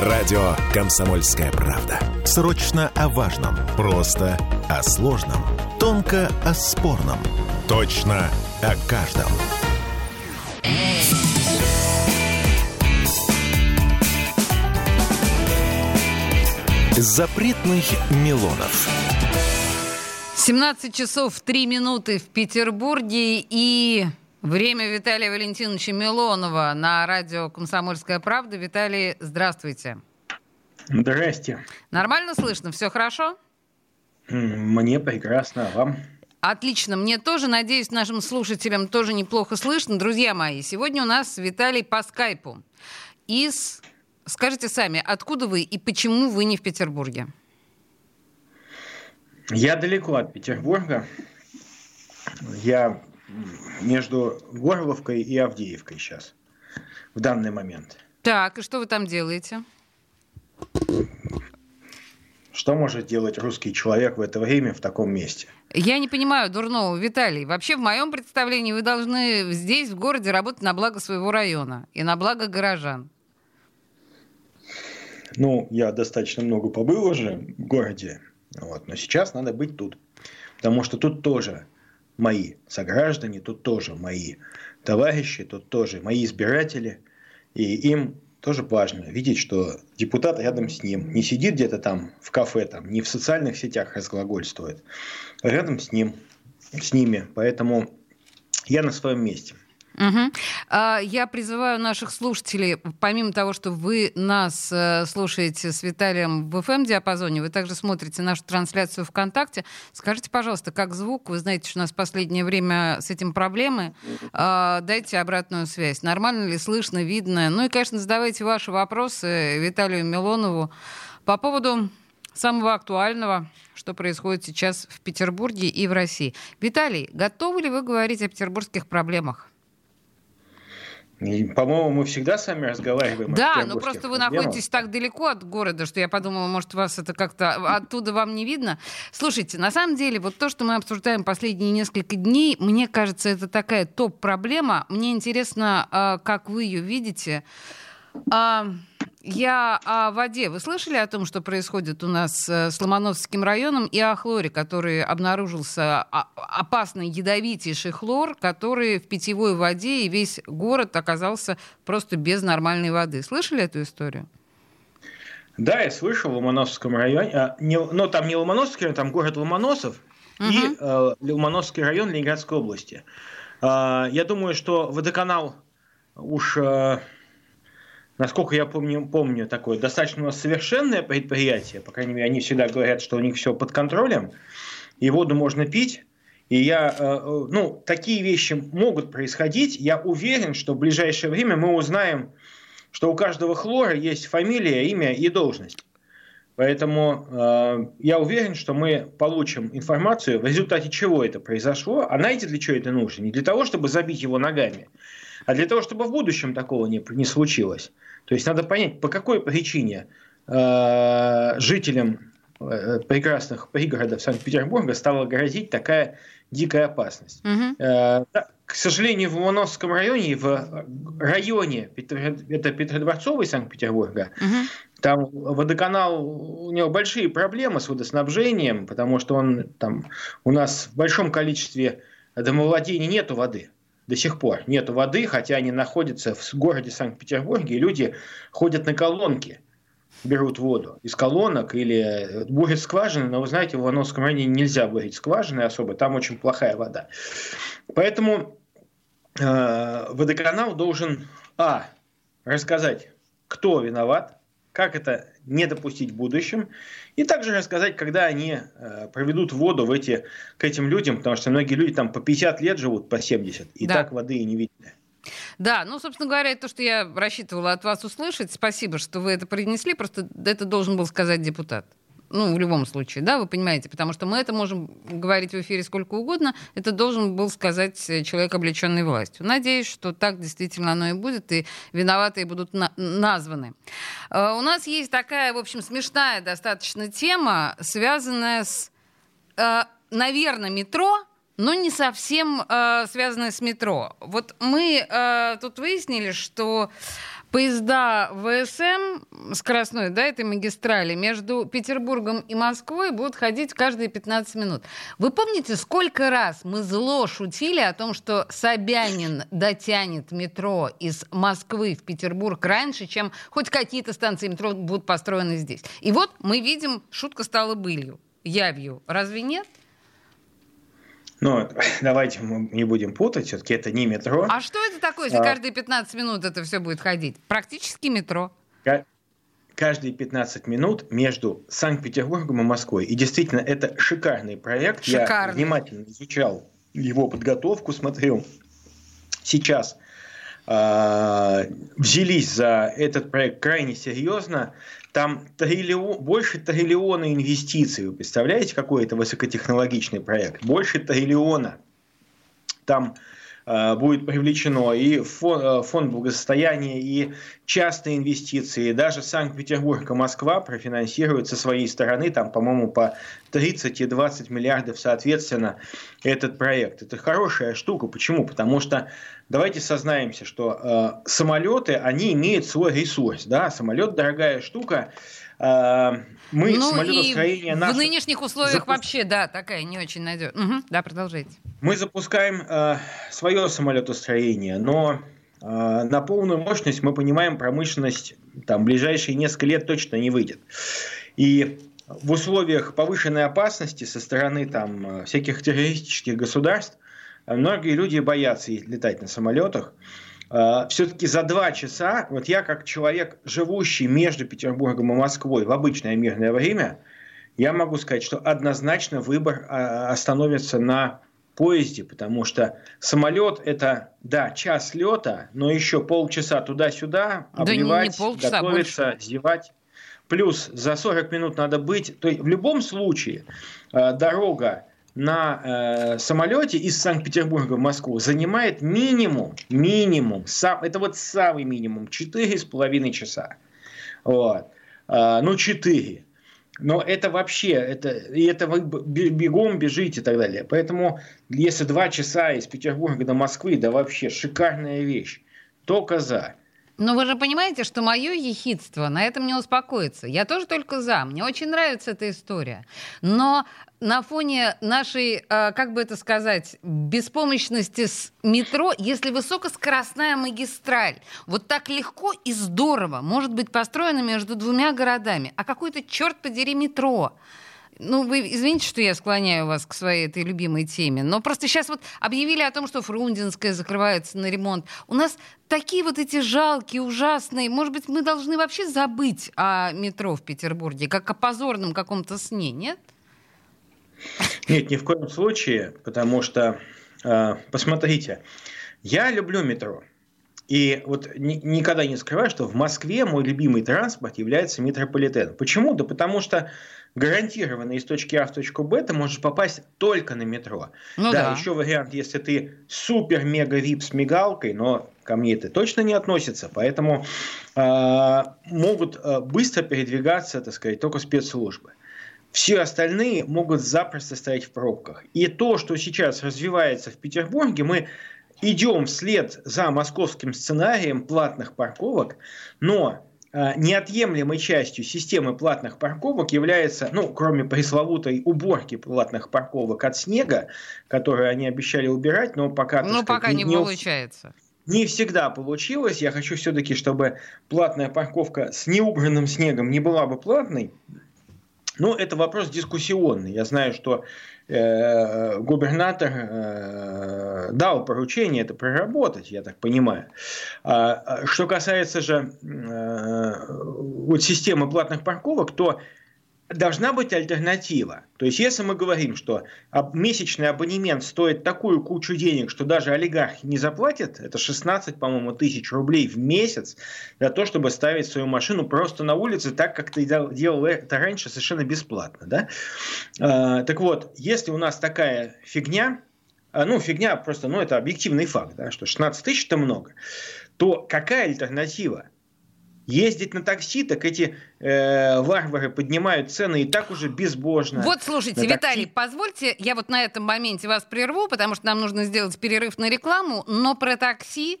Радио «Комсомольская правда». Срочно о важном. Просто о сложном. Тонко о спорном. Точно о каждом. Запретных Милонов. 17 часов 3 минуты в Петербурге и время Виталия Валентиновича Милонова на радио «Комсомольская правда». Виталий, здравствуйте. Здрасте. Нормально слышно? Все хорошо? Мне прекрасно, а вам? Отлично, мне тоже, надеюсь, нашим слушателям тоже неплохо слышно. Друзья мои, сегодня у нас Виталий по скайпу из Скажите сами, откуда вы и почему вы не в Петербурге? Я далеко от Петербурга. Я между Горловкой и Авдеевкой сейчас, в данный момент. Так, и что вы там делаете? Что может делать русский человек в это время в таком месте? Я не понимаю дурного, Виталий. Вообще, в моем представлении, вы должны здесь, в городе, работать на благо своего района и на благо горожан. Ну, я достаточно много побыл уже в городе, вот, но сейчас надо быть тут. Потому что тут тоже мои сограждане, тут тоже мои товарищи, тут тоже мои избиратели. И им тоже важно видеть, что депутат рядом с ним не сидит где-то там в кафе, там, не в социальных сетях разглагольствует, а рядом с ним, с ними. Поэтому я на своем месте. Угу. Я призываю наших слушателей, помимо того, что вы нас э, слушаете с Виталием в FM-диапазоне, вы также смотрите нашу трансляцию ВКонтакте. Скажите, пожалуйста, как звук? Вы знаете, что у нас в последнее время с этим проблемы. А, дайте обратную связь. Нормально ли слышно, видно? Ну и, конечно, задавайте ваши вопросы Виталию Милонову по поводу самого актуального, что происходит сейчас в Петербурге и в России. Виталий, готовы ли вы говорить о петербургских проблемах? По-моему, мы всегда с вами разговариваем. Да, но просто вы находитесь так далеко от города, что я подумала, может, вас это как-то оттуда вам не видно. Слушайте, на самом деле, вот то, что мы обсуждаем последние несколько дней, мне кажется, это такая топ-проблема. Мне интересно, а, как вы ее видите. А, я о воде. Вы слышали о том, что происходит у нас э, с Ломоносовским районом и о хлоре, который обнаружился опасный ядовитейший хлор, который в питьевой воде, и весь город оказался просто без нормальной воды. Слышали эту историю? Да, я слышал в Ломоносовском районе. А, не, но там не Ломоносовский, там город Ломоносов угу. и э, Ломоносовский район Ленинградской области. Э, я думаю, что водоканал уж... Э, насколько я помню, помню такое достаточно совершенное предприятие, по крайней мере, они всегда говорят, что у них все под контролем, и воду можно пить. И я, э, э, ну, такие вещи могут происходить. Я уверен, что в ближайшее время мы узнаем, что у каждого хлора есть фамилия, имя и должность. Поэтому э, я уверен, что мы получим информацию, в результате чего это произошло. А знаете, для чего это нужно? Не для того, чтобы забить его ногами, а для того, чтобы в будущем такого не, не случилось. То есть надо понять, по какой причине э, жителям э, прекрасных пригородов Санкт-Петербурга стала грозить такая дикая опасность. Угу. Э, к сожалению, в Ломоносовском районе, в районе, это Петродворцовый Санкт-Петербурга, угу. там водоканал, у него большие проблемы с водоснабжением, потому что он там, у нас в большом количестве домовладений нету воды до сих пор нет воды, хотя они находятся в городе Санкт-Петербурге, и люди ходят на колонки, берут воду из колонок или бурят скважины, но вы знаете, в Ивановском районе нельзя бурить скважины особо, там очень плохая вода. Поэтому э, водоканал должен, а, рассказать, кто виноват, как это не допустить в будущем, и также рассказать, когда они э, проведут воду в эти, к этим людям, потому что многие люди там по 50 лет живут, по 70, и да. так воды и не видели. Да, ну, собственно говоря, то, что я рассчитывала от вас услышать, спасибо, что вы это принесли, просто это должен был сказать депутат. Ну, в любом случае, да, вы понимаете, потому что мы это можем говорить в эфире сколько угодно, это должен был сказать человек, облеченный властью. Надеюсь, что так действительно оно и будет, и виноватые будут на- названы. Uh, у нас есть такая, в общем, смешная достаточно тема, связанная с, uh, наверное, метро, но не совсем э, связанная с метро. Вот мы э, тут выяснили, что поезда ВСМ скоростной, да, этой магистрали, между Петербургом и Москвой будут ходить каждые 15 минут. Вы помните, сколько раз мы зло шутили о том, что Собянин дотянет метро из Москвы в Петербург раньше, чем хоть какие-то станции метро будут построены здесь. И вот мы видим, шутка стала былью, явью. Разве нет? Но давайте мы не будем путать, все-таки это не метро. А что это такое, если а... каждые 15 минут это все будет ходить? Практически метро. Каждые 15 минут между Санкт-Петербургом и Москвой. И действительно, это шикарный проект. Шикарный. Я внимательно изучал его подготовку, смотрел. Сейчас э, взялись за этот проект крайне серьезно. Там триллион, больше триллиона инвестиций. Вы представляете, какой это высокотехнологичный проект? Больше триллиона. Там будет привлечено и фонд, э, фонд благосостояния, и частные инвестиции. Даже Санкт-Петербург и Москва профинансируют со своей стороны, там, по-моему, по 30 и 20 миллиардов соответственно этот проект. Это хорошая штука. Почему? Потому что давайте сознаемся, что э, самолеты, они имеют свой ресурс. Да? Самолет дорогая штука. Э, мы ну самолетостроение и наше... в нынешних условиях запуск... вообще, да, такая не очень надежная. Угу, да, продолжайте. Мы запускаем э, свое самолетостроение, но э, на полную мощность мы понимаем, промышленность там ближайшие несколько лет точно не выйдет. И в условиях повышенной опасности со стороны там всяких террористических государств многие люди боятся летать на самолетах. А, все-таки за два часа, вот я как человек, живущий между Петербургом и Москвой в обычное мирное время, я могу сказать, что однозначно выбор а, остановится на поезде, потому что самолет это, да, час лета, но еще полчаса туда-сюда, обливать, да не, не готовиться, больше. зевать. Плюс за 40 минут надо быть. То есть в любом случае э, дорога на э, самолете из Санкт-Петербурга в Москву занимает минимум, минимум, сам, это вот самый минимум, 4,5 часа. Вот. Э, ну, 4. Но это вообще, это, и это вы бегом бежите и так далее. Поэтому, если два часа из Петербурга до Москвы, да вообще шикарная вещь. Только за. Но вы же понимаете, что мое ехидство на этом не успокоится. Я тоже только за. Мне очень нравится эта история. Но на фоне нашей, э, как бы это сказать, беспомощности с метро, если высокоскоростная магистраль вот так легко и здорово может быть построена между двумя городами, а какой-то, черт подери, метро, ну, вы извините, что я склоняю вас к своей этой любимой теме, но просто сейчас вот объявили о том, что Фрунзенская закрывается на ремонт. У нас такие вот эти жалкие, ужасные. Может быть, мы должны вообще забыть о метро в Петербурге, как о позорном каком-то сне, нет? Нет, ни в коем случае, потому что, э, посмотрите, я люблю метро. И вот ни, никогда не скрываю, что в Москве мой любимый транспорт является метрополитен. Почему? Да потому что гарантированно из точки А в точку Б ты можешь попасть только на метро. Ну, да, да, еще вариант, если ты супер-мега-вип с мигалкой, но ко мне это точно не относится, поэтому э, могут э, быстро передвигаться, так сказать, только спецслужбы. Все остальные могут запросто стоять в пробках. И то, что сейчас развивается в Петербурге, мы идем вслед за московским сценарием платных парковок, но Э, неотъемлемой частью системы платных парковок является, ну, кроме пресловутой уборки платных парковок от снега, которую они обещали убирать, но пока... Ну, сказать, пока не, не получается. Не всегда получилось. Я хочу все-таки, чтобы платная парковка с неубранным снегом не была бы платной. Но это вопрос дискуссионный. Я знаю, что Э, губернатор э, дал поручение это проработать, я так понимаю. А, а что касается же э, вот системы платных парковок, то должна быть альтернатива. То есть, если мы говорим, что месячный абонемент стоит такую кучу денег, что даже олигархи не заплатят, это 16, по-моему, тысяч рублей в месяц для того, чтобы ставить свою машину просто на улице, так как ты делал это раньше совершенно бесплатно. Да? А, так вот, если у нас такая фигня, а, ну, фигня просто, ну, это объективный факт, да, что 16 тысяч это много, то какая альтернатива? Ездить на такси, так эти э, варвары поднимают цены и так уже безбожно. Вот, слушайте, на Виталий, такси... позвольте, я вот на этом моменте вас прерву, потому что нам нужно сделать перерыв на рекламу, но про такси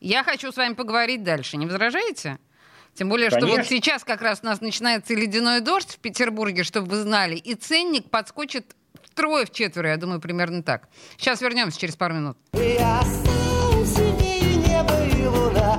Я хочу с вами поговорить дальше. Не возражаете? Тем более, Конечно. что вот сейчас как раз у нас начинается ледяной дождь в Петербурге, чтобы вы знали, и ценник подскочит втрое, в четверо, я думаю, примерно так. Сейчас вернемся через пару минут. Я небо и луна,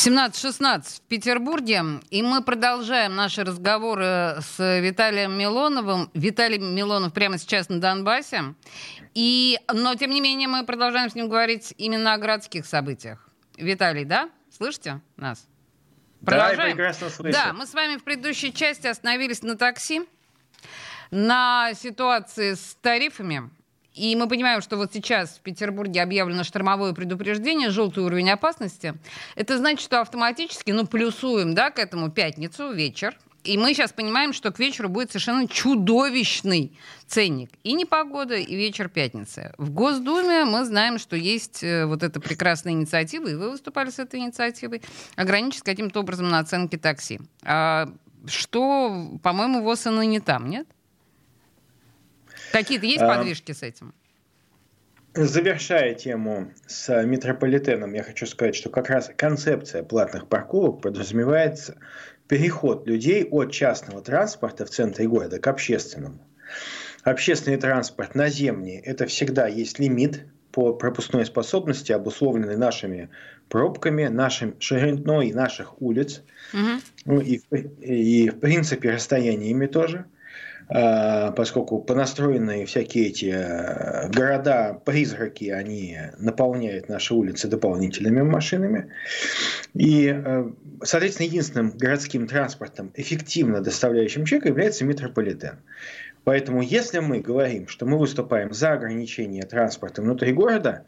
17.16 в Петербурге, и мы продолжаем наши разговоры с Виталием Милоновым. Виталий Милонов прямо сейчас на Донбассе. И, но, тем не менее, мы продолжаем с ним говорить именно о городских событиях. Виталий, да? Слышите нас? Продолжаем? Да, я прекрасно слышу. Да, мы с вами в предыдущей части остановились на такси, на ситуации с тарифами. И мы понимаем, что вот сейчас в Петербурге объявлено штормовое предупреждение, желтый уровень опасности. Это значит, что автоматически, ну, плюсуем, да, к этому пятницу, вечер. И мы сейчас понимаем, что к вечеру будет совершенно чудовищный ценник. И непогода, и вечер пятницы. В Госдуме мы знаем, что есть э, вот эта прекрасная инициатива, и вы выступали с этой инициативой, ограничить каким-то образом на оценке такси. А что, по-моему, ВОЗ и не там, нет? Какие-то есть а, подвижки с этим? Завершая тему с метрополитеном, я хочу сказать, что как раз концепция платных парковок подразумевается переход людей от частного транспорта в центре города к общественному. Общественный транспорт наземный – это всегда есть лимит по пропускной способности, обусловленный нашими пробками, нашим шириной наших улиц, угу. и, и, в принципе, расстояниями тоже – поскольку понастроенные всякие эти э, города-призраки, они наполняют наши улицы дополнительными машинами. И, э, соответственно, единственным городским транспортом, эффективно доставляющим человека, является метрополитен. Поэтому, если мы говорим, что мы выступаем за ограничение транспорта внутри города,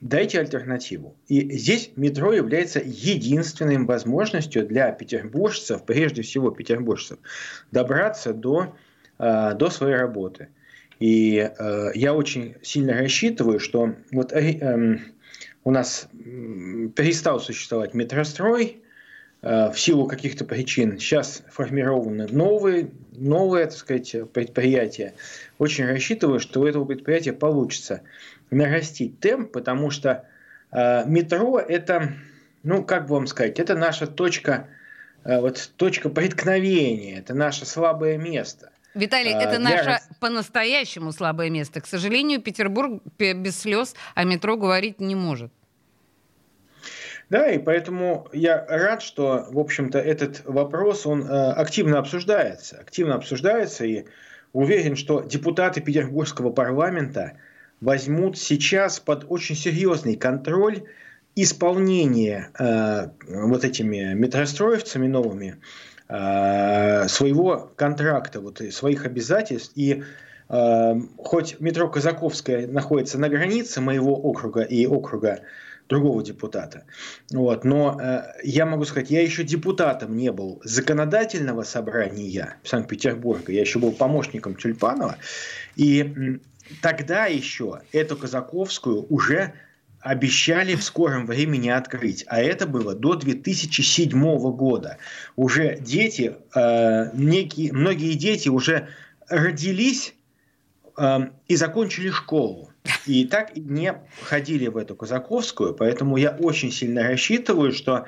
дайте альтернативу. И здесь метро является единственной возможностью для петербуржцев, прежде всего петербуржцев, добраться до до своей работы. И э, я очень сильно рассчитываю, что вот э, у нас перестал существовать метрострой э, в силу каких-то причин. Сейчас формированы новые, новые так сказать, предприятия. Очень рассчитываю, что у этого предприятия получится нарастить темп, потому что э, метро это, ну как бы вам сказать, это наша точка, э, вот точка преткновения, это наше слабое место. Виталий, а, это наше для... по-настоящему слабое место. К сожалению, Петербург без слез о метро говорить не может. Да, и поэтому я рад, что, в общем-то, этот вопрос, он э, активно обсуждается. Активно обсуждается, и уверен, что депутаты Петербургского парламента возьмут сейчас под очень серьезный контроль исполнение э, вот этими метростроевцами новыми своего контракта, вот, своих обязательств и э, хоть метро Казаковская находится на границе моего округа и округа другого депутата. Вот. Но э, я могу сказать, я еще депутатом не был законодательного собрания Санкт-Петербурга, я еще был помощником Тюльпанова, и тогда еще эту Казаковскую уже обещали в скором времени открыть, а это было до 2007 года. Уже дети, э, некие, многие дети уже родились э, и закончили школу. И так не ходили в эту Казаковскую, поэтому я очень сильно рассчитываю, что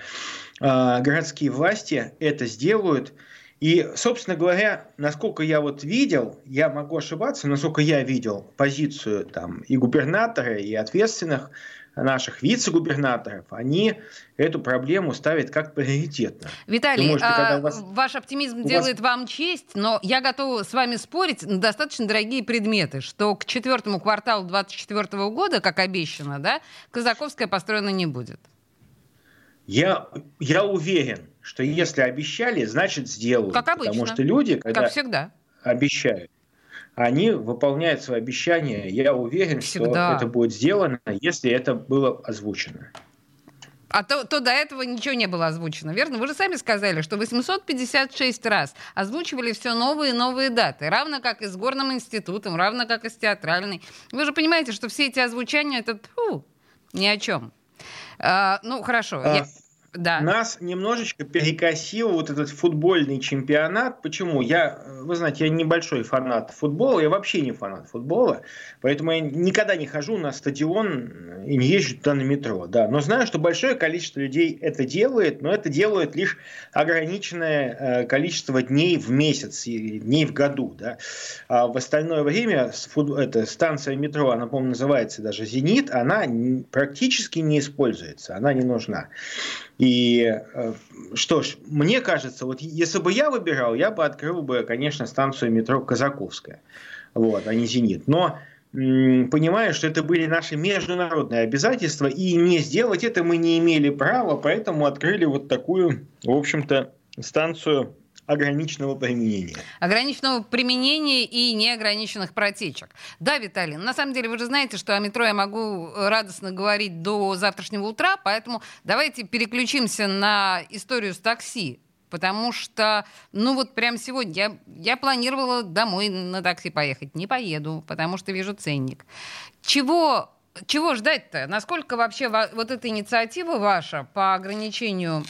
э, городские власти это сделают. И, собственно говоря, насколько я вот видел, я могу ошибаться, насколько я видел позицию там и губернатора, и ответственных наших вице-губернаторов, они эту проблему ставят как приоритетно. Виталий, можете, а, вас... ваш оптимизм делает вас... вам честь, но я готова с вами спорить на достаточно дорогие предметы, что к четвертому кварталу 2024 года, как обещано, да, Казаковская построена не будет. Я, я уверен, что если обещали, значит сделают. Как обычно. Потому что люди, когда как всегда. обещают, они выполняют свои обещания. Я уверен, Всегда. что это будет сделано, если это было озвучено. А то, то до этого ничего не было озвучено, верно? Вы же сами сказали, что 856 раз озвучивали все новые и новые даты, равно как и с Горным институтом, равно как и с театральной. Вы же понимаете, что все эти озвучания это фу, ни о чем. А, ну, хорошо. А, я... Да. Нас немножечко перекосил вот этот футбольный чемпионат. Почему? Я, вы знаете, я небольшой фанат футбола, я вообще не фанат футбола, поэтому я никогда не хожу на стадион и не езжу туда на метро. Да. Но знаю, что большое количество людей это делает, но это делает лишь ограниченное э, количество дней в месяц, дней в году. Да. А в остальное время эта станция метро, она, по-моему, называется даже «Зенит», она практически не используется, она не нужна. И э, что ж, мне кажется, вот если бы я выбирал, я бы открыл бы, конечно, станцию метро Казаковская, вот, а не Зенит. Но понимая, что это были наши международные обязательства, и не сделать это мы не имели права, поэтому открыли вот такую, в общем-то, станцию ограниченного применения. Ограниченного применения и неограниченных протечек. Да, Виталий, на самом деле вы же знаете, что о метро я могу радостно говорить до завтрашнего утра, поэтому давайте переключимся на историю с такси. Потому что, ну вот прямо сегодня я, я планировала домой на такси поехать. Не поеду, потому что вижу ценник. Чего чего ждать-то? Насколько вообще вот эта инициатива ваша по ограничению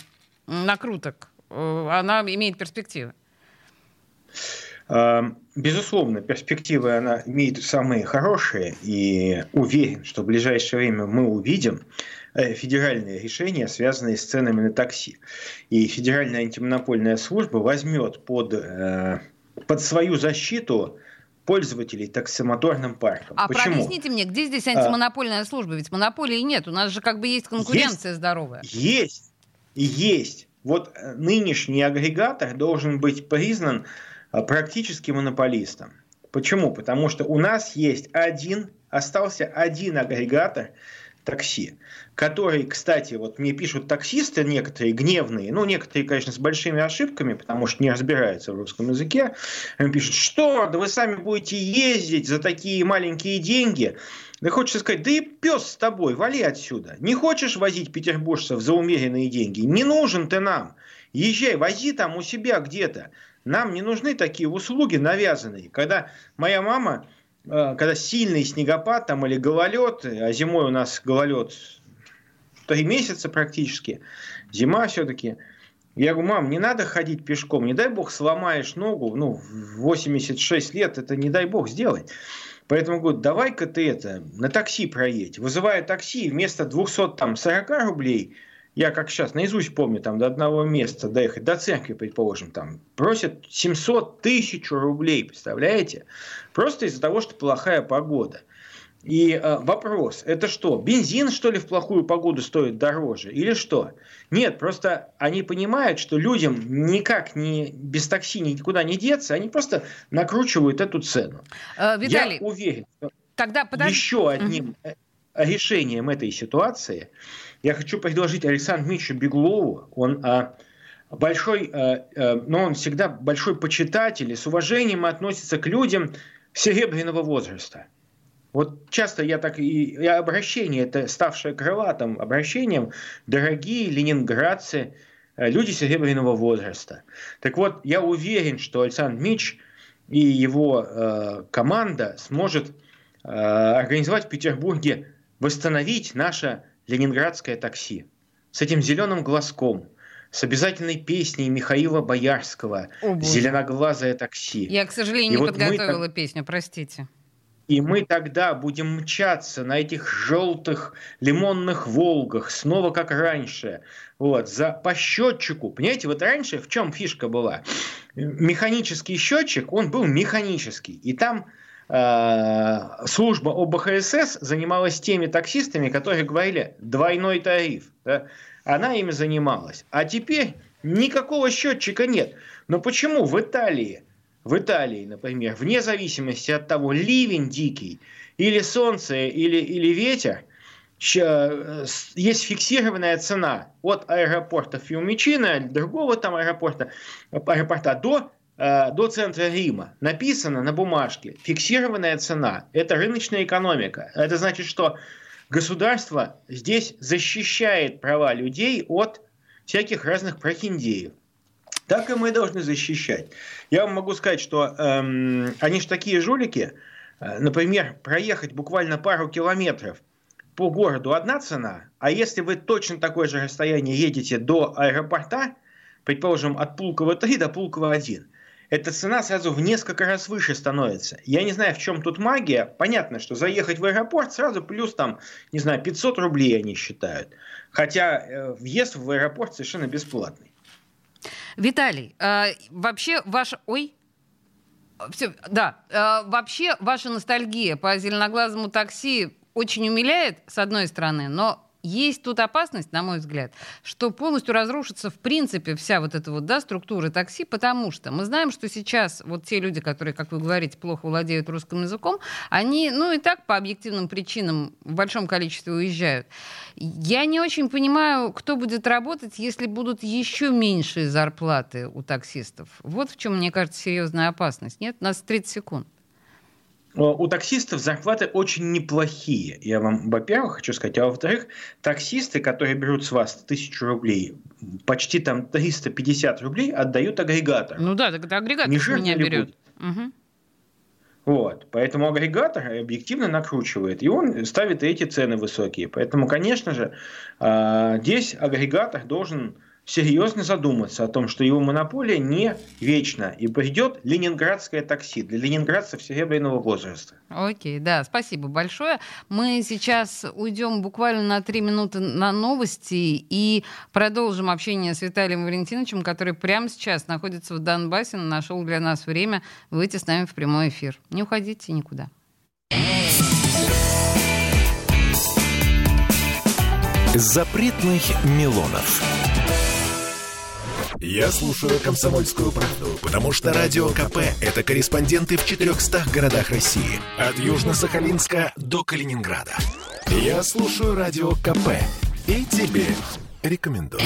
накруток Э, она имеет перспективы? А, безусловно, перспективы она имеет самые хорошие, и уверен, что в ближайшее время мы увидим э, федеральные решения, связанные с ценами на такси. И Федеральная антимонопольная служба возьмет под, э, под свою защиту пользователей таксомоторным парком. А Почему? проясните мне, где здесь антимонопольная служба? Ведь монополии нет, у нас же как бы есть конкуренция есть, здоровая. Есть, есть вот э, нынешний агрегатор должен быть признан э, практически монополистом. Почему? Потому что у нас есть один, остался один агрегатор такси, который, кстати, вот мне пишут таксисты некоторые гневные, ну, некоторые, конечно, с большими ошибками, потому что не разбираются в русском языке, они пишут, что, да вы сами будете ездить за такие маленькие деньги, да хочется сказать, да и пес с тобой, вали отсюда. Не хочешь возить петербуржцев за умеренные деньги? Не нужен ты нам. Езжай, вози там у себя где-то. Нам не нужны такие услуги навязанные. Когда моя мама, э, когда сильный снегопад там или гололед, а зимой у нас гололед три месяца практически, зима все-таки, я говорю, мам, не надо ходить пешком, не дай бог сломаешь ногу, ну, в 86 лет это не дай бог сделать. Поэтому говорю, давай-ка ты это, на такси проедь. Вызывая такси, вместо 240 рублей, я как сейчас наизусть помню, там до одного места доехать, до церкви, предположим, там просят 700 тысяч рублей, представляете? Просто из-за того, что плохая погода. И э, вопрос, это что, бензин, что ли, в плохую погоду стоит дороже? Или что? Нет, просто они понимают, что людям никак не, без такси никуда не деться, они просто накручивают эту цену. Э, Виталий, Я уверен, что тогда подож... еще одним угу. решением этой ситуации я хочу предложить Александру Митчу Беглову. Он а, большой, а, а, но он всегда большой почитатель и с уважением относится к людям, серебряного возраста. Вот часто я так и, и обращение, это ставшее крылатым обращением, дорогие ленинградцы, э, люди серебряного возраста. Так вот, я уверен, что Александр Мич и его э, команда сможет э, организовать в Петербурге, восстановить наше ленинградское такси с этим зеленым глазком, с обязательной песней Михаила Боярского «Зеленоглазое такси». Я, к сожалению, и не вот подготовила мы... песню, простите. И мы тогда будем мчаться на этих желтых лимонных «Волгах», снова как раньше, вот, за, по счетчику. Понимаете, вот раньше в чем фишка была? Механический счетчик, он был механический. И там э, служба ОБХСС занималась теми таксистами, которые говорили «двойной тариф». Да? Она ими занималась. А теперь никакого счетчика нет. Но почему в Италии в Италии, например, вне зависимости от того, ливень дикий, или солнце, или, или ветер, э, есть фиксированная цена от аэропорта Фиумичино, другого там аэропорта, аэропорта до, э, до центра Рима. Написано на бумажке фиксированная цена. Это рыночная экономика. Это значит, что государство здесь защищает права людей от всяких разных прохиндеев так и мы должны защищать. Я вам могу сказать, что эм, они же такие жулики. Э, например, проехать буквально пару километров по городу одна цена, а если вы точно такое же расстояние едете до аэропорта, предположим, от Пулково 3 до Пулково 1, эта цена сразу в несколько раз выше становится. Я не знаю, в чем тут магия. Понятно, что заехать в аэропорт сразу плюс там, не знаю, 500 рублей они считают. Хотя э, въезд в аэропорт совершенно бесплатный. Виталий, э, вообще ваш... Ой, все, да. Э, вообще ваша ностальгия по зеленоглазому такси очень умиляет, с одной стороны, но есть тут опасность, на мой взгляд, что полностью разрушится в принципе вся вот эта вот да, структура такси, потому что мы знаем, что сейчас вот те люди, которые, как вы говорите, плохо владеют русским языком, они, ну и так по объективным причинам в большом количестве уезжают. Я не очень понимаю, кто будет работать, если будут еще меньшие зарплаты у таксистов. Вот в чем, мне кажется, серьезная опасность. Нет? У нас 30 секунд. Э, у таксистов зарплаты очень неплохие. Я вам, во-первых, хочу сказать. А во-вторых, таксисты, которые берут с вас тысячу рублей, почти там 350 рублей отдают агрегатору. Ну да, тогда агрегатор Не меня берет. Угу. Вот. Поэтому агрегатор объективно накручивает, и он ставит эти цены высокие. Поэтому, конечно же, а, здесь агрегатор должен серьезно задуматься о том, что его монополия не вечна, и придет ленинградское такси для ленинградцев серебряного возраста. Окей, да, спасибо большое. Мы сейчас уйдем буквально на три минуты на новости и продолжим общение с Виталием Валентиновичем, который прямо сейчас находится в Донбассе, нашел для нас время выйти с нами в прямой эфир. Не уходите никуда. Запретных Милонов. Я слушаю «Комсомольскую правду», потому что «Радио КП» — это корреспонденты в 400 городах России. От Южно-Сахалинска до Калининграда. Я слушаю «Радио КП» и тебе рекомендую.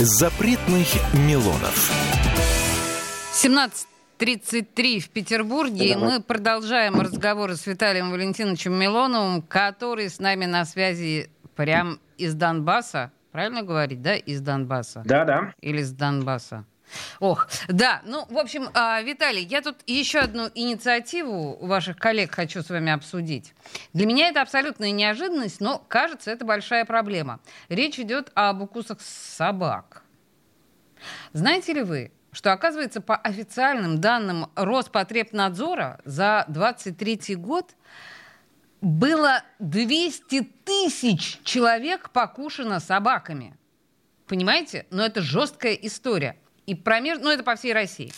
Запретных Милонов. 17 33 в Петербурге. И мы продолжаем разговоры с Виталием Валентиновичем Милоновым, который с нами на связи прям из Донбасса. Правильно говорить, да? Из Донбасса. Да, да. Или с Донбасса. Ох, да, ну, в общем, а, Виталий, я тут еще одну инициативу ваших коллег хочу с вами обсудить. Для меня это абсолютная неожиданность, но, кажется, это большая проблема. Речь идет об укусах собак. Знаете ли вы, что, оказывается, по официальным данным Роспотребнадзора за 23 год было 200 тысяч человек покушено собаками. Понимаете? Но это жесткая история. И промеж... Ну, это по всей России.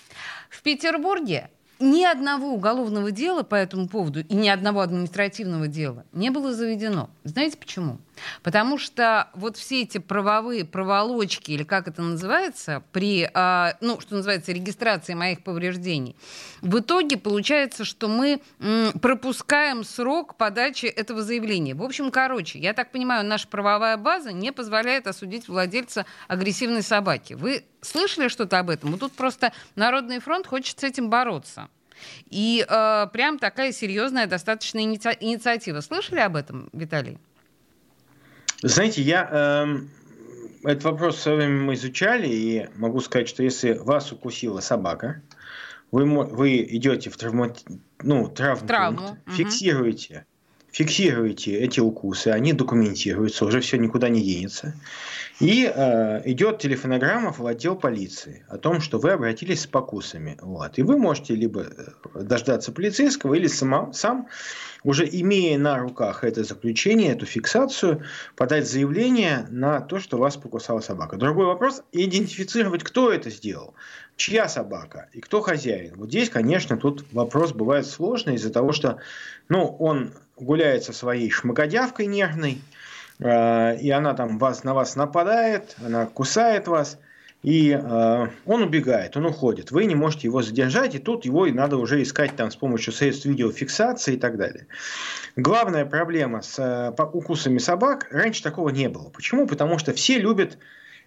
В Петербурге ни одного уголовного дела по этому поводу и ни одного административного дела не было заведено. Знаете почему? Потому что вот все эти правовые проволочки, или как это называется, при, а, ну, что называется, регистрации моих повреждений, в итоге получается, что мы пропускаем срок подачи этого заявления. В общем, короче, я так понимаю, наша правовая база не позволяет осудить владельца агрессивной собаки. Вы слышали что-то об этом? Вот тут просто Народный фронт хочет с этим бороться. И э, прям такая серьезная достаточно иници- инициатива. Слышали об этом, Виталий? Знаете, я э, этот вопрос в свое время мы изучали, и могу сказать, что если вас укусила собака, вы, вы идете в, травма, ну, травмпункт, травму. фиксируете, фиксируете эти укусы, они документируются, уже все никуда не денется. И э, идет телефонограмма в отдел полиции о том, что вы обратились с покусами. Вот. И вы можете либо э, дождаться полицейского, или сама, сам, уже имея на руках это заключение, эту фиксацию, подать заявление на то, что вас покусала собака. Другой вопрос – идентифицировать, кто это сделал, чья собака и кто хозяин. Вот здесь, конечно, тут вопрос бывает сложный из-за того, что ну, он гуляет со своей шмакодявкой нервной, Э, и она там вас, на вас нападает, она кусает вас, и э, он убегает, он уходит. Вы не можете его задержать, и тут его и надо уже искать там с помощью средств видеофиксации и так далее. Главная проблема с э, укусами собак, раньше такого не было. Почему? Потому что все любят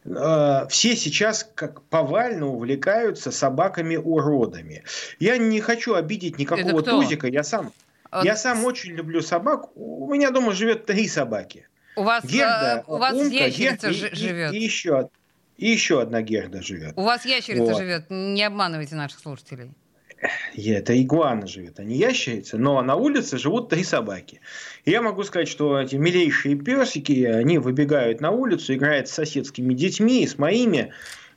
э, все сейчас как повально увлекаются собаками-уродами. Я не хочу обидеть никакого тузика, я сам, я сам очень люблю собак. У меня дома живет три собаки. У вас, Герда, у вас умка, ящерица Герда, живет. И, и, еще, и еще одна Герда живет. У вас ящерица вот. живет. Не обманывайте наших слушателей. Это игуана живет, а не ящерица. Но на улице живут три собаки. И я могу сказать, что эти милейшие песики, они выбегают на улицу, играют с соседскими детьми, с моими.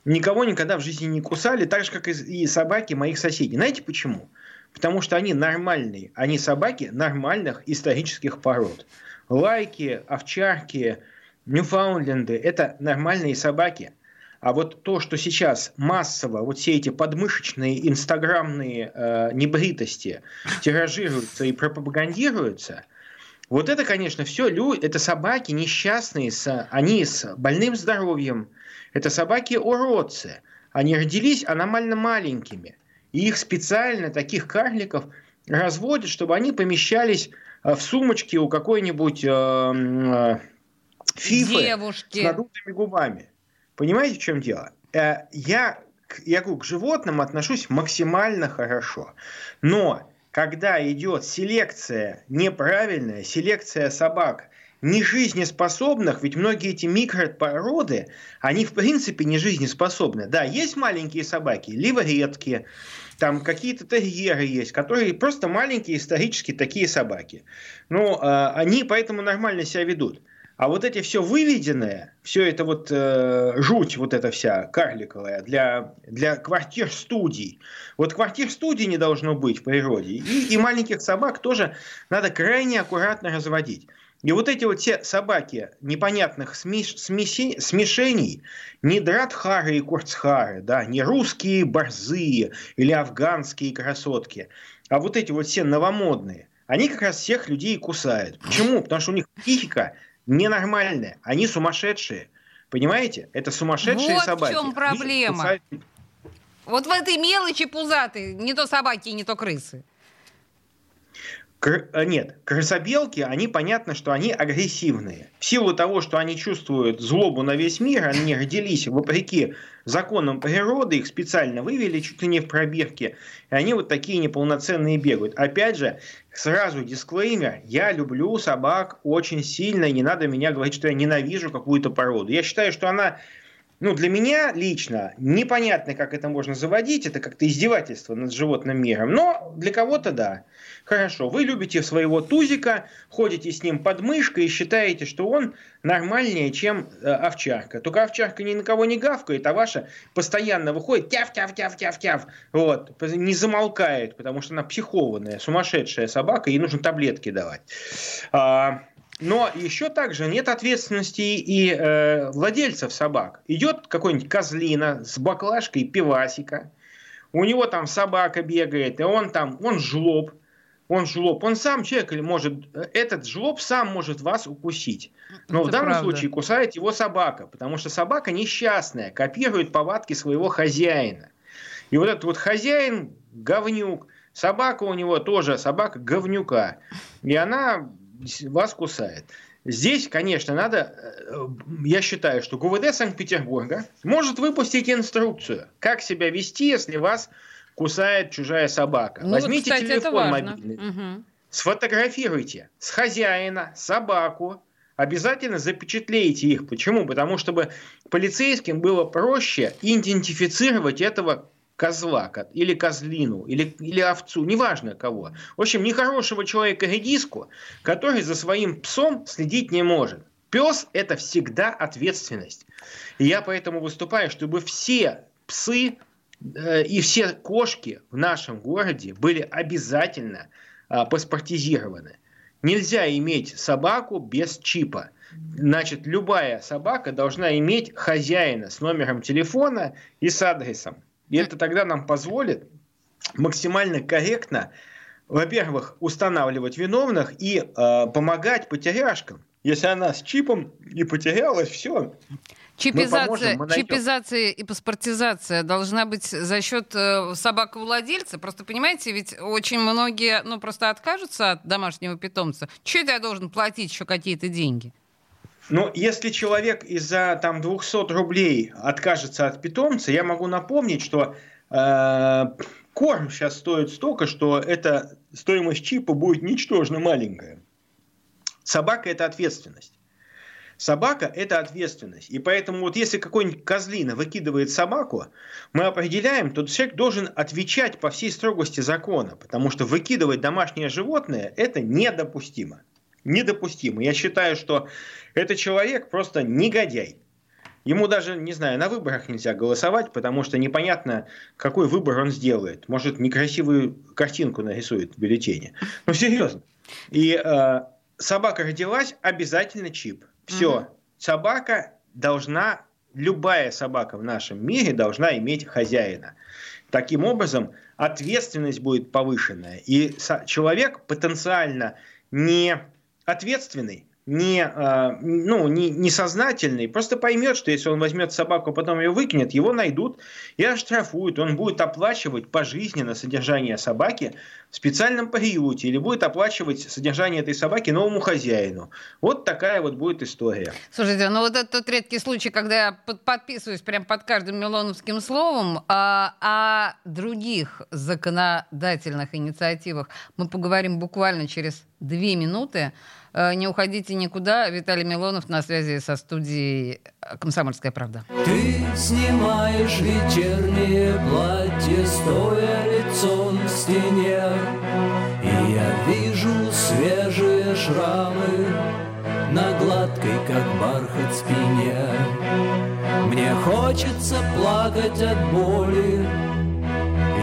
Никого никогда в жизни не кусали, так же, как и собаки моих соседей. Знаете почему? Потому что они нормальные. Они собаки нормальных исторических пород лайки, овчарки, ньюфаундленды – это нормальные собаки. А вот то, что сейчас массово, вот все эти подмышечные инстаграмные э, небритости тиражируются и пропагандируются, вот это, конечно, все люди, это собаки несчастные, с, они с больным здоровьем, это собаки-уродцы. Они родились аномально маленькими. И их специально, таких карликов, разводят, чтобы они помещались Э, в сумочке у какой-нибудь э, э, фифы Девушки. с надутыми губами. Понимаете, в чем дело? Э, я, я говорю, к животным отношусь максимально хорошо. Но когда идет селекция неправильная, селекция собак не жизнеспособных, ведь многие эти микропороды, они в принципе не жизнеспособны. Да, есть маленькие собаки, либо редкие, там какие-то терьеры есть, которые просто маленькие исторические такие собаки. Ну, э, они поэтому нормально себя ведут. А вот эти все выведенное, все это вот э, жуть вот эта вся карликовая для, для квартир-студий. Вот квартир-студий не должно быть в природе. И, и маленьких собак тоже надо крайне аккуратно разводить. И вот эти вот все собаки непонятных смеш, смеси, смешений, не дратхары и курцхары, да, не русские борзые или афганские красотки, а вот эти вот все новомодные, они как раз всех людей кусают. Почему? Потому что у них психика ненормальная, они сумасшедшие. Понимаете? Это сумасшедшие вот собаки. в чем проблема. Вот в этой мелочи пузатые, не то собаки, не то крысы. Э, нет, крысобелки, они понятно, что они агрессивные. В силу того, что они чувствуют злобу на весь мир, они родились вопреки законам природы, их специально вывели чуть ли не в пробирке, и они вот такие неполноценные бегают. Опять же, сразу дисклеймер, я люблю собак очень сильно, не надо меня говорить, что я ненавижу какую-то породу. Я считаю, что она ну, для меня лично непонятно, как это можно заводить, это как-то издевательство над животным миром, но для кого-то да. Хорошо, вы любите своего тузика, ходите с ним под мышкой и считаете, что он нормальнее, чем э, овчарка. Только овчарка ни на кого не гавкает, а ваша постоянно выходит тяв-тяв-тяв-тяв-тяв. Вот, не замолкает, потому что она психованная, сумасшедшая собака, ей нужно таблетки давать. Но еще также нет ответственности и э, владельцев собак. Идет какой-нибудь козлина с баклажкой пивасика, у него там собака бегает, и он там, он жлоб, он жлоб, он сам человек или может, этот жлоб сам может вас укусить. Но Это в данном правда. случае кусает его собака, потому что собака несчастная, копирует повадки своего хозяина. И вот этот вот хозяин говнюк, собака у него тоже собака говнюка, и она вас кусает. Здесь, конечно, надо, э, я считаю, что ГУВД Санкт-Петербурга может выпустить инструкцию, как себя вести, если вас кусает чужая собака. Ну, Возьмите вот, кстати, телефон мобильный, угу. сфотографируйте с хозяина собаку, обязательно запечатлейте их. Почему? Потому чтобы полицейским было проще идентифицировать этого козла или козлину, или, или овцу, неважно кого. В общем, нехорошего человека редиску, который за своим псом следить не может. Пес – это всегда ответственность. И я поэтому выступаю, чтобы все псы э, и все кошки в нашем городе были обязательно э, паспортизированы. Нельзя иметь собаку без чипа. Значит, любая собака должна иметь хозяина с номером телефона и с адресом. И это тогда нам позволит максимально корректно, во-первых, устанавливать виновных и э, помогать потеряшкам. Если она с чипом не потерялась, все. Чипизация, поможем, чипизация и паспортизация должна быть за счет э, собаковладельца. Просто понимаете, ведь очень многие, ну, просто откажутся от домашнего питомца. Это я должен платить еще какие-то деньги? Но если человек из-за там 200 рублей откажется от питомца, я могу напомнить, что э, корм сейчас стоит столько, что эта стоимость чипа будет ничтожно маленькая. Собака – это ответственность. Собака – это ответственность. И поэтому вот если какой-нибудь козлина выкидывает собаку, мы определяем, то человек должен отвечать по всей строгости закона, потому что выкидывать домашнее животное – это недопустимо недопустимо. Я считаю, что этот человек просто негодяй. Ему даже, не знаю, на выборах нельзя голосовать, потому что непонятно, какой выбор он сделает. Может, некрасивую картинку нарисует в бюллетене. Ну, серьезно. И э, собака родилась, обязательно чип. Все. Угу. Собака должна, любая собака в нашем мире должна иметь хозяина. Таким образом, ответственность будет повышенная. И человек потенциально не ответственный, не, а, ну, не, несознательный, просто поймет, что если он возьмет собаку, а потом ее выкинет, его найдут и оштрафуют. Он будет оплачивать пожизненно содержание собаки в специальном приюте или будет оплачивать содержание этой собаки новому хозяину. Вот такая вот будет история. Слушайте, ну вот это тот редкий случай, когда я подписываюсь прямо под каждым милоновским словом, а, о других законодательных инициативах мы поговорим буквально через две минуты. Э, не уходите никуда. Виталий Милонов на связи со студией «Комсомольская правда». Ты снимаешь вечернее платье, стоя лицом к стене, И я вижу свежие шрамы на гладкой, как бархат, спине. Мне хочется плакать от боли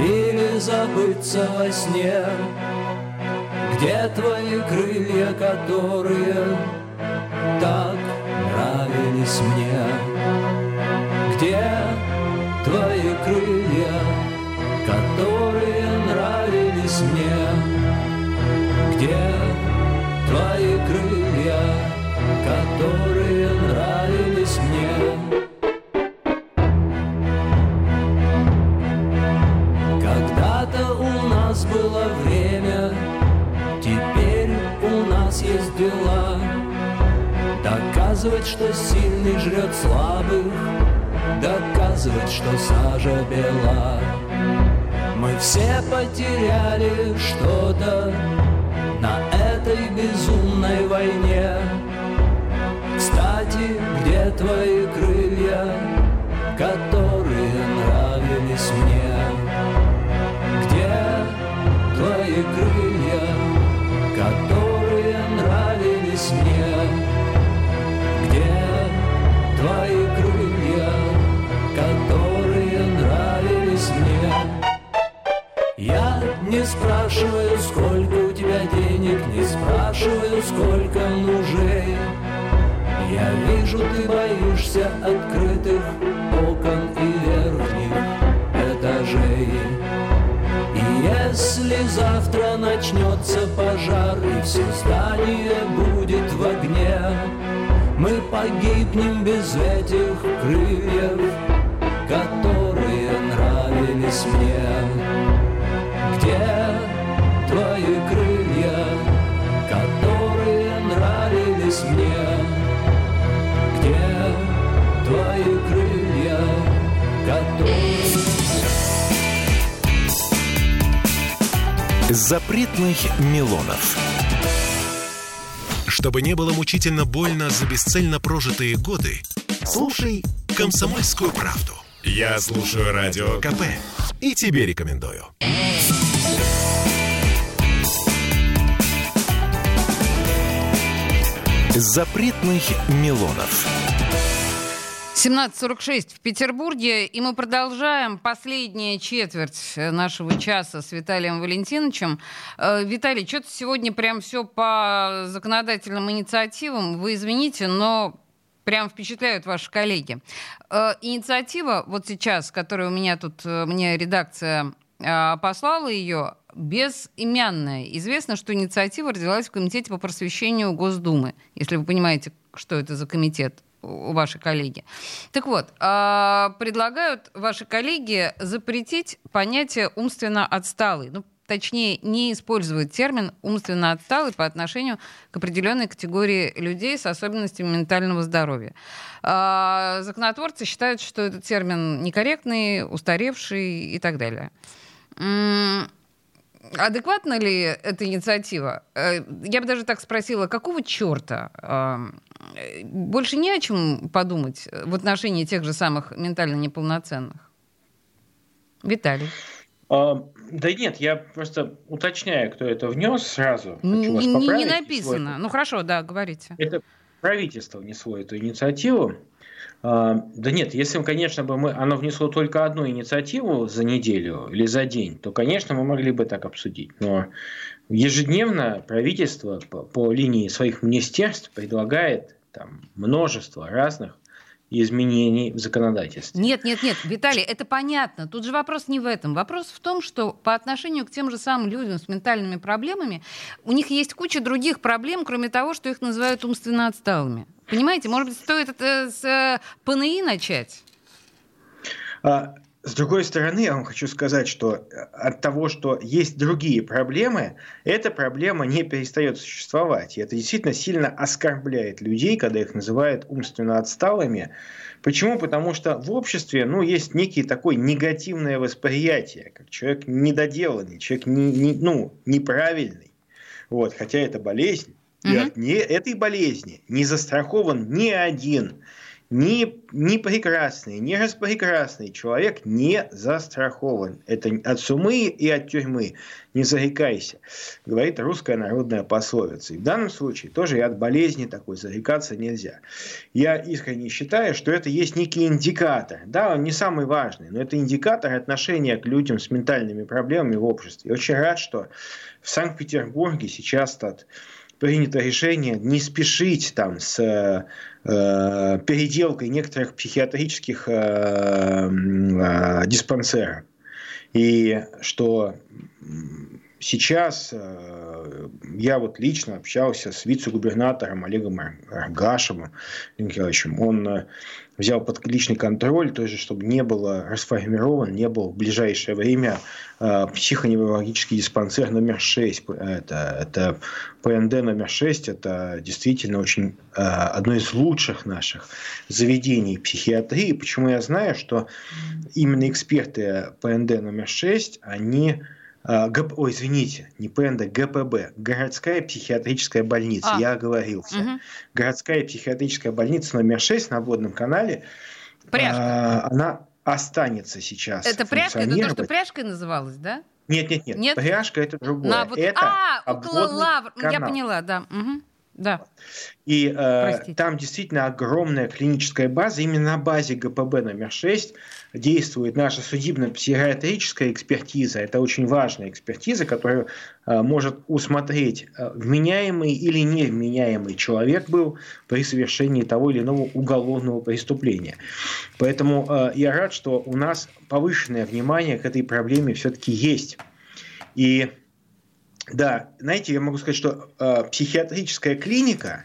или забыться во сне. Где твои крылья, которые так нравились мне? Где твои крылья, которые нравились мне? Где твои крылья, которые нравились мне? Доказывать, что сильный жрет слабых Доказывать, что сажа бела Мы все потеряли что-то На этой безумной войне Кстати, где твои крылья, которые нравились мне? Где твои крылья, которые твои крылья, которые нравились мне. Я не спрашиваю, сколько у тебя денег, не спрашиваю, сколько мужей. Я вижу, ты боишься открытых окон и верхних этажей. И если завтра начнет Начнется пожар, и все здание будет в огне. Мы погибнем без этих крыльев, которые нравились мне. Где твои крылья, которые нравились мне? Где твои крылья, которые... Запретных Милонов. Чтобы не было мучительно больно за бесцельно прожитые годы, слушай «Комсомольскую правду». Я слушаю Радио КП и тебе рекомендую. Запретных Милонов. 17.46 в Петербурге, и мы продолжаем последняя четверть нашего часа с Виталием Валентиновичем. Э, Виталий, что-то сегодня прям все по законодательным инициативам. Вы извините, но прям впечатляют ваши коллеги. Э, инициатива вот сейчас, которая у меня тут, э, мне редакция послала ее, безымянная. Известно, что инициатива родилась в Комитете по просвещению Госдумы, если вы понимаете, что это за комитет ваши коллеги. Так вот, а, предлагают ваши коллеги запретить понятие умственно отсталый. Ну, точнее, не использовать термин умственно отсталый по отношению к определенной категории людей с особенностями ментального здоровья. А, законотворцы считают, что этот термин некорректный, устаревший и так далее. Адекватна ли эта инициатива? Э, я бы даже так спросила, какого черта? Больше не о чем подумать в отношении тех же самых ментально неполноценных? Виталий. А, да нет, я просто уточняю, кто это внес сразу. Хочу не, не написано. Ну хорошо, да, говорите. Это правительство внесло эту инициативу. А, да нет, если, конечно, бы мы, оно внесло только одну инициативу за неделю или за день, то, конечно, мы могли бы так обсудить. Но ежедневно правительство по, по линии своих министерств предлагает там, множество разных изменений в законодательстве. Нет, нет, нет, Виталий, это понятно. Тут же вопрос не в этом. Вопрос в том, что по отношению к тем же самым людям с ментальными проблемами, у них есть куча других проблем, кроме того, что их называют умственно отсталыми. Понимаете, может быть, стоит это с э, ПНИ начать? А, с другой стороны, я вам хочу сказать, что э, от того, что есть другие проблемы, эта проблема не перестает существовать. И это действительно сильно оскорбляет людей, когда их называют умственно отсталыми. Почему? Потому что в обществе ну, есть некий такой негативное восприятие, как человек недоделанный, человек не, не, ну, неправильный. Вот, хотя это болезнь. И от не, этой болезни не застрахован ни один ни, ни прекрасный, ни распрекрасный человек не застрахован. Это от сумы и от тюрьмы. Не зарекайся, говорит русская народная пословица. И в данном случае тоже и от болезни такой зарекаться нельзя. Я искренне считаю, что это есть некий индикатор. Да, он не самый важный, но это индикатор отношения к людям с ментальными проблемами в обществе. Я очень рад, что в Санкт-Петербурге сейчас от принято решение не спешить там с э, переделкой некоторых психиатрических э, э, диспансеров. И что сейчас э, я вот лично общался с вице-губернатором Олегом Аргашевым Николаевичем. Он э, взял под личный контроль, то есть, чтобы не было расформирован, не был в ближайшее время э, психоневрологический диспансер номер 6. Это, это ПНД номер 6, это действительно очень одно из лучших наших заведений психиатрии. Почему я знаю, что именно эксперты ПНД номер 6, они ГП, ой, извините, не ПНД, ГПБ, городская психиатрическая больница, а. я оговорился. Угу. Городская психиатрическая больница номер 6 на водном канале. Пряжка. А, она останется сейчас. Это пряжка, это то, что пряжкой называлось, да? Нет, нет, нет, нет? пряжка это другое. На, вот, это а, около лавр, канал. я поняла, да. Угу. Да. И э, там действительно огромная клиническая база. Именно на базе ГПБ номер 6 действует наша судебно-психиатрическая экспертиза. Это очень важная экспертиза, которая э, может усмотреть, э, вменяемый или невменяемый человек был при совершении того или иного уголовного преступления. Поэтому э, я рад, что у нас повышенное внимание к этой проблеме все-таки есть. И Да, знаете, я могу сказать, что э, психиатрическая клиника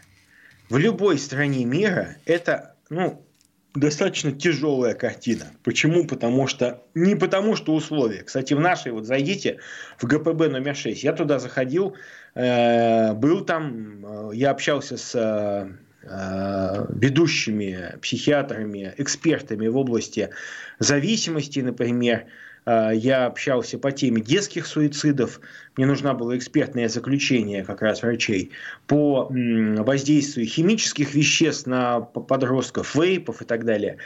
в любой стране мира это, ну, достаточно тяжелая картина. Почему? Потому что не потому, что условия. Кстати, в нашей вот зайдите в ГПБ номер 6. Я туда заходил, э, был там, э, я общался с э, э, ведущими психиатрами, экспертами в области зависимости, например, я общался по теме детских суицидов, мне нужна была экспертное заключение как раз врачей по воздействию химических веществ на подростков, вейпов и так далее.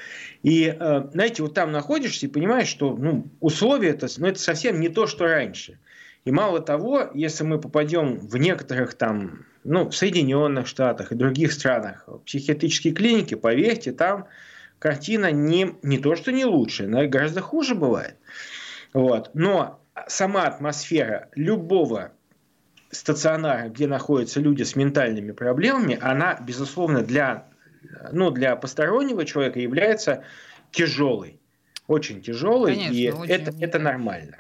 И, э, знаете, вот там находишься и понимаешь, что ну, условия это, ну, это совсем не то, что раньше. И мало того, если мы попадем в некоторых там, ну, в Соединенных Штатах и других странах психиатрические клиники, поверьте, там картина не, не то, что не лучше, но гораздо хуже бывает. Вот. Но сама атмосфера любого стационара, где находятся люди с ментальными проблемами, она, безусловно, для, ну, для постороннего человека является тяжелой. Очень тяжелой, Конечно, и очень это, это нормально.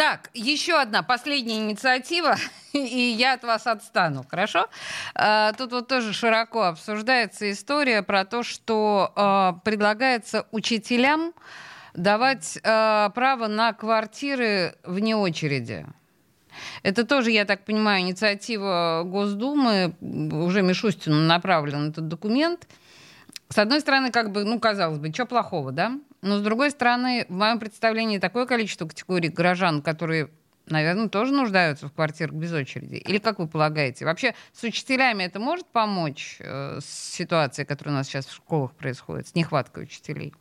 Так, еще одна последняя инициатива, и я от вас отстану, хорошо? А, тут вот тоже широко обсуждается история про то, что а, предлагается учителям давать э, право на квартиры вне очереди. Это тоже, я так понимаю, инициатива Госдумы, уже Мишустину направлен этот документ. С одной стороны, как бы, ну, казалось бы, что плохого, да? Но с другой стороны, в моем представлении такое количество категорий горожан, которые, наверное, тоже нуждаются в квартирах без очереди. Или как вы полагаете? Вообще с учителями это может помочь э, с ситуацией, которая у нас сейчас в школах происходит, с нехваткой учителей?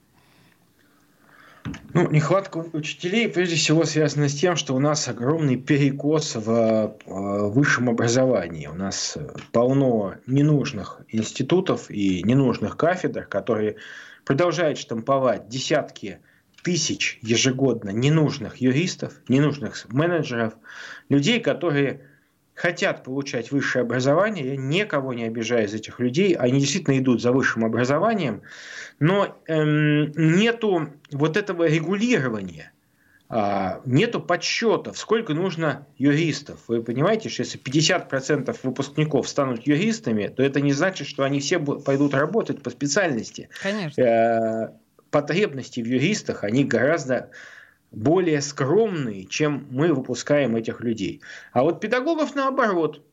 Ну, нехватка учителей прежде всего связана с тем, что у нас огромный перекос в э, высшем образовании. У нас полно ненужных институтов и ненужных кафедр, которые продолжают штамповать десятки тысяч ежегодно ненужных юристов, ненужных менеджеров, людей, которые хотят получать высшее образование, я никого не обижаю из этих людей, они действительно идут за высшим образованием, но эм, нету вот этого регулирования, а, нету подсчетов, сколько нужно юристов. Вы понимаете, что если 50% выпускников станут юристами, то это не значит, что они все пойдут работать по специальности. Конечно. Э, потребности в юристах, они гораздо более скромные, чем мы выпускаем этих людей. А вот педагогов наоборот.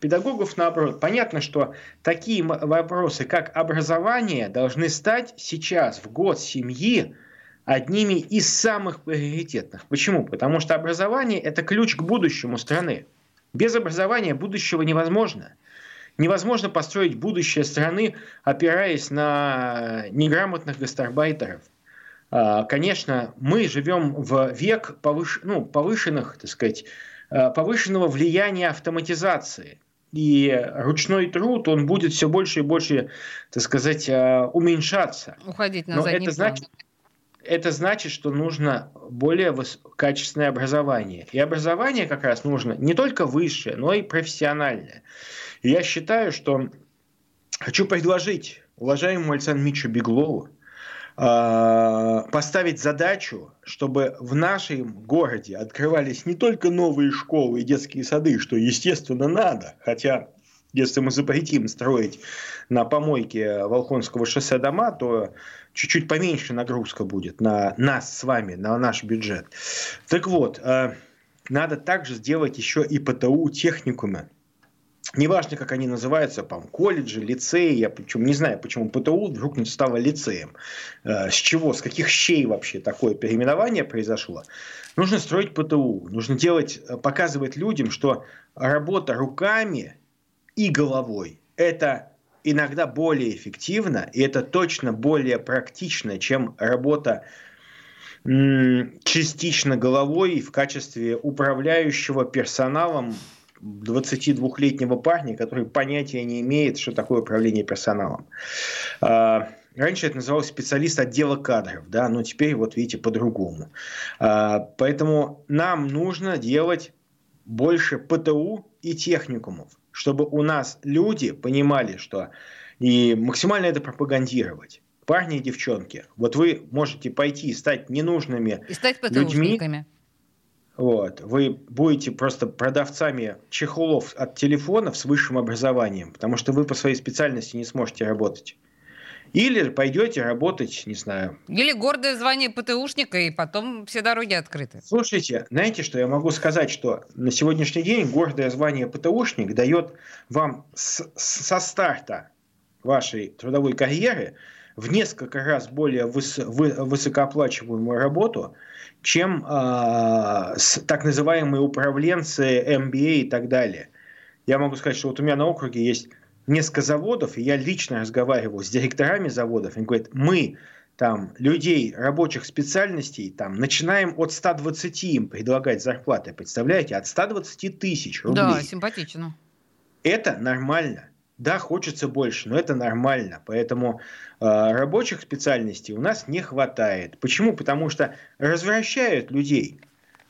Педагогов наоборот. Понятно, что такие вопросы, как образование, должны стать сейчас, в год семьи, одними из самых приоритетных. Почему? Потому что образование – это ключ к будущему страны. Без образования будущего невозможно. Невозможно построить будущее страны, опираясь на неграмотных гастарбайтеров. А, конечно, мы живем в век повыш... ну, повышенных, так сказать, а, повышенного влияния автоматизации. И ручной труд, он будет все больше и больше, так сказать, а, уменьшаться. Уходить на Но задний это значит, это значит, что нужно более качественное образование. И образование как раз нужно не только высшее, но и профессиональное. И я считаю, что хочу предложить уважаемому Александру Митчу Беглову, поставить задачу, чтобы в нашем городе открывались не только новые школы и детские сады, что, естественно, надо, хотя если мы запретим строить на помойке Волхонского шоссе дома, то чуть-чуть поменьше нагрузка будет на нас с вами, на наш бюджет. Так вот, а, надо также сделать еще и ПТУ техникумы неважно, как они называются, там, колледжи, лицеи, я причем не знаю, почему ПТУ вдруг стало лицеем. Э, с чего, с каких щей вообще такое переименование произошло? Нужно строить ПТУ, нужно делать, э, показывать людям, что работа руками и головой – это иногда более эффективно, и это точно более практично, чем работа частично головой в качестве управляющего персоналом 22-летнего парня, который понятия не имеет, что такое управление персоналом. А, раньше это называлось специалист отдела кадров, да, но теперь вот видите по-другому. А, поэтому нам нужно делать больше ПТУ и техникумов, чтобы у нас люди понимали, что и максимально это пропагандировать. Парни и девчонки, вот вы можете пойти и стать ненужными и стать людьми. Вот, вы будете просто продавцами чехлов от телефонов с высшим образованием, потому что вы по своей специальности не сможете работать. Или пойдете работать, не знаю. Или гордое звание ПТУшника, и потом все дороги открыты. Слушайте, знаете, что я могу сказать, что на сегодняшний день гордое звание ПТУшник дает вам с, со старта вашей трудовой карьеры в несколько раз более выс, вы, высокооплачиваемую работу, чем э, с, так называемые управленцы MBA и так далее. Я могу сказать, что вот у меня на округе есть несколько заводов, и я лично разговаривал с директорами заводов, они говорят, мы там людей рабочих специальностей там начинаем от 120 им предлагать зарплаты, представляете, от 120 тысяч рублей. Да, симпатично. Это нормально. Да, хочется больше, но это нормально. Поэтому э, рабочих специальностей у нас не хватает. Почему? Потому что развращают людей.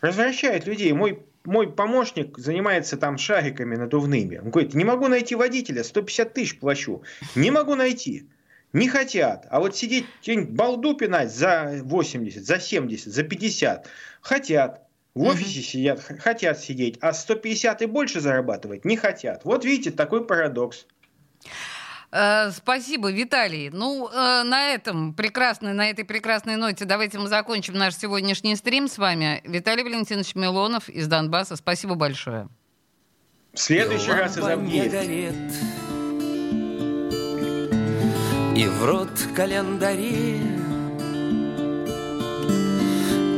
Развращают людей. Мой мой помощник занимается там шариками надувными. Он говорит, не могу найти водителя, 150 тысяч плачу. Не могу найти. Не хотят. А вот сидеть балду пинать за 80, за 70, за 50 хотят. В офисе угу. сидят, хотят сидеть, а 150 и больше зарабатывать не хотят. Вот видите, такой парадокс. Э, спасибо, Виталий. Ну, э, на этом прекрасной, на этой прекрасной ноте давайте мы закончим наш сегодняшний стрим с вами. Виталий Валентинович Милонов из Донбасса. Спасибо большое. В следующий и раз из И в рот календари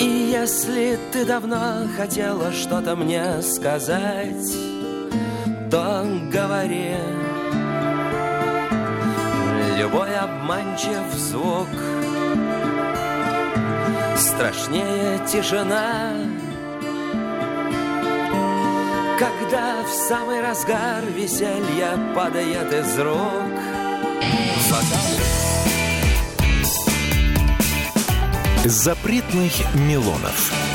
И если ты давно хотела что-то мне сказать То говори Любой обманчив звук. Страшнее тишина. Когда в самый разгар веселья падает из рук. Запретных Милонов.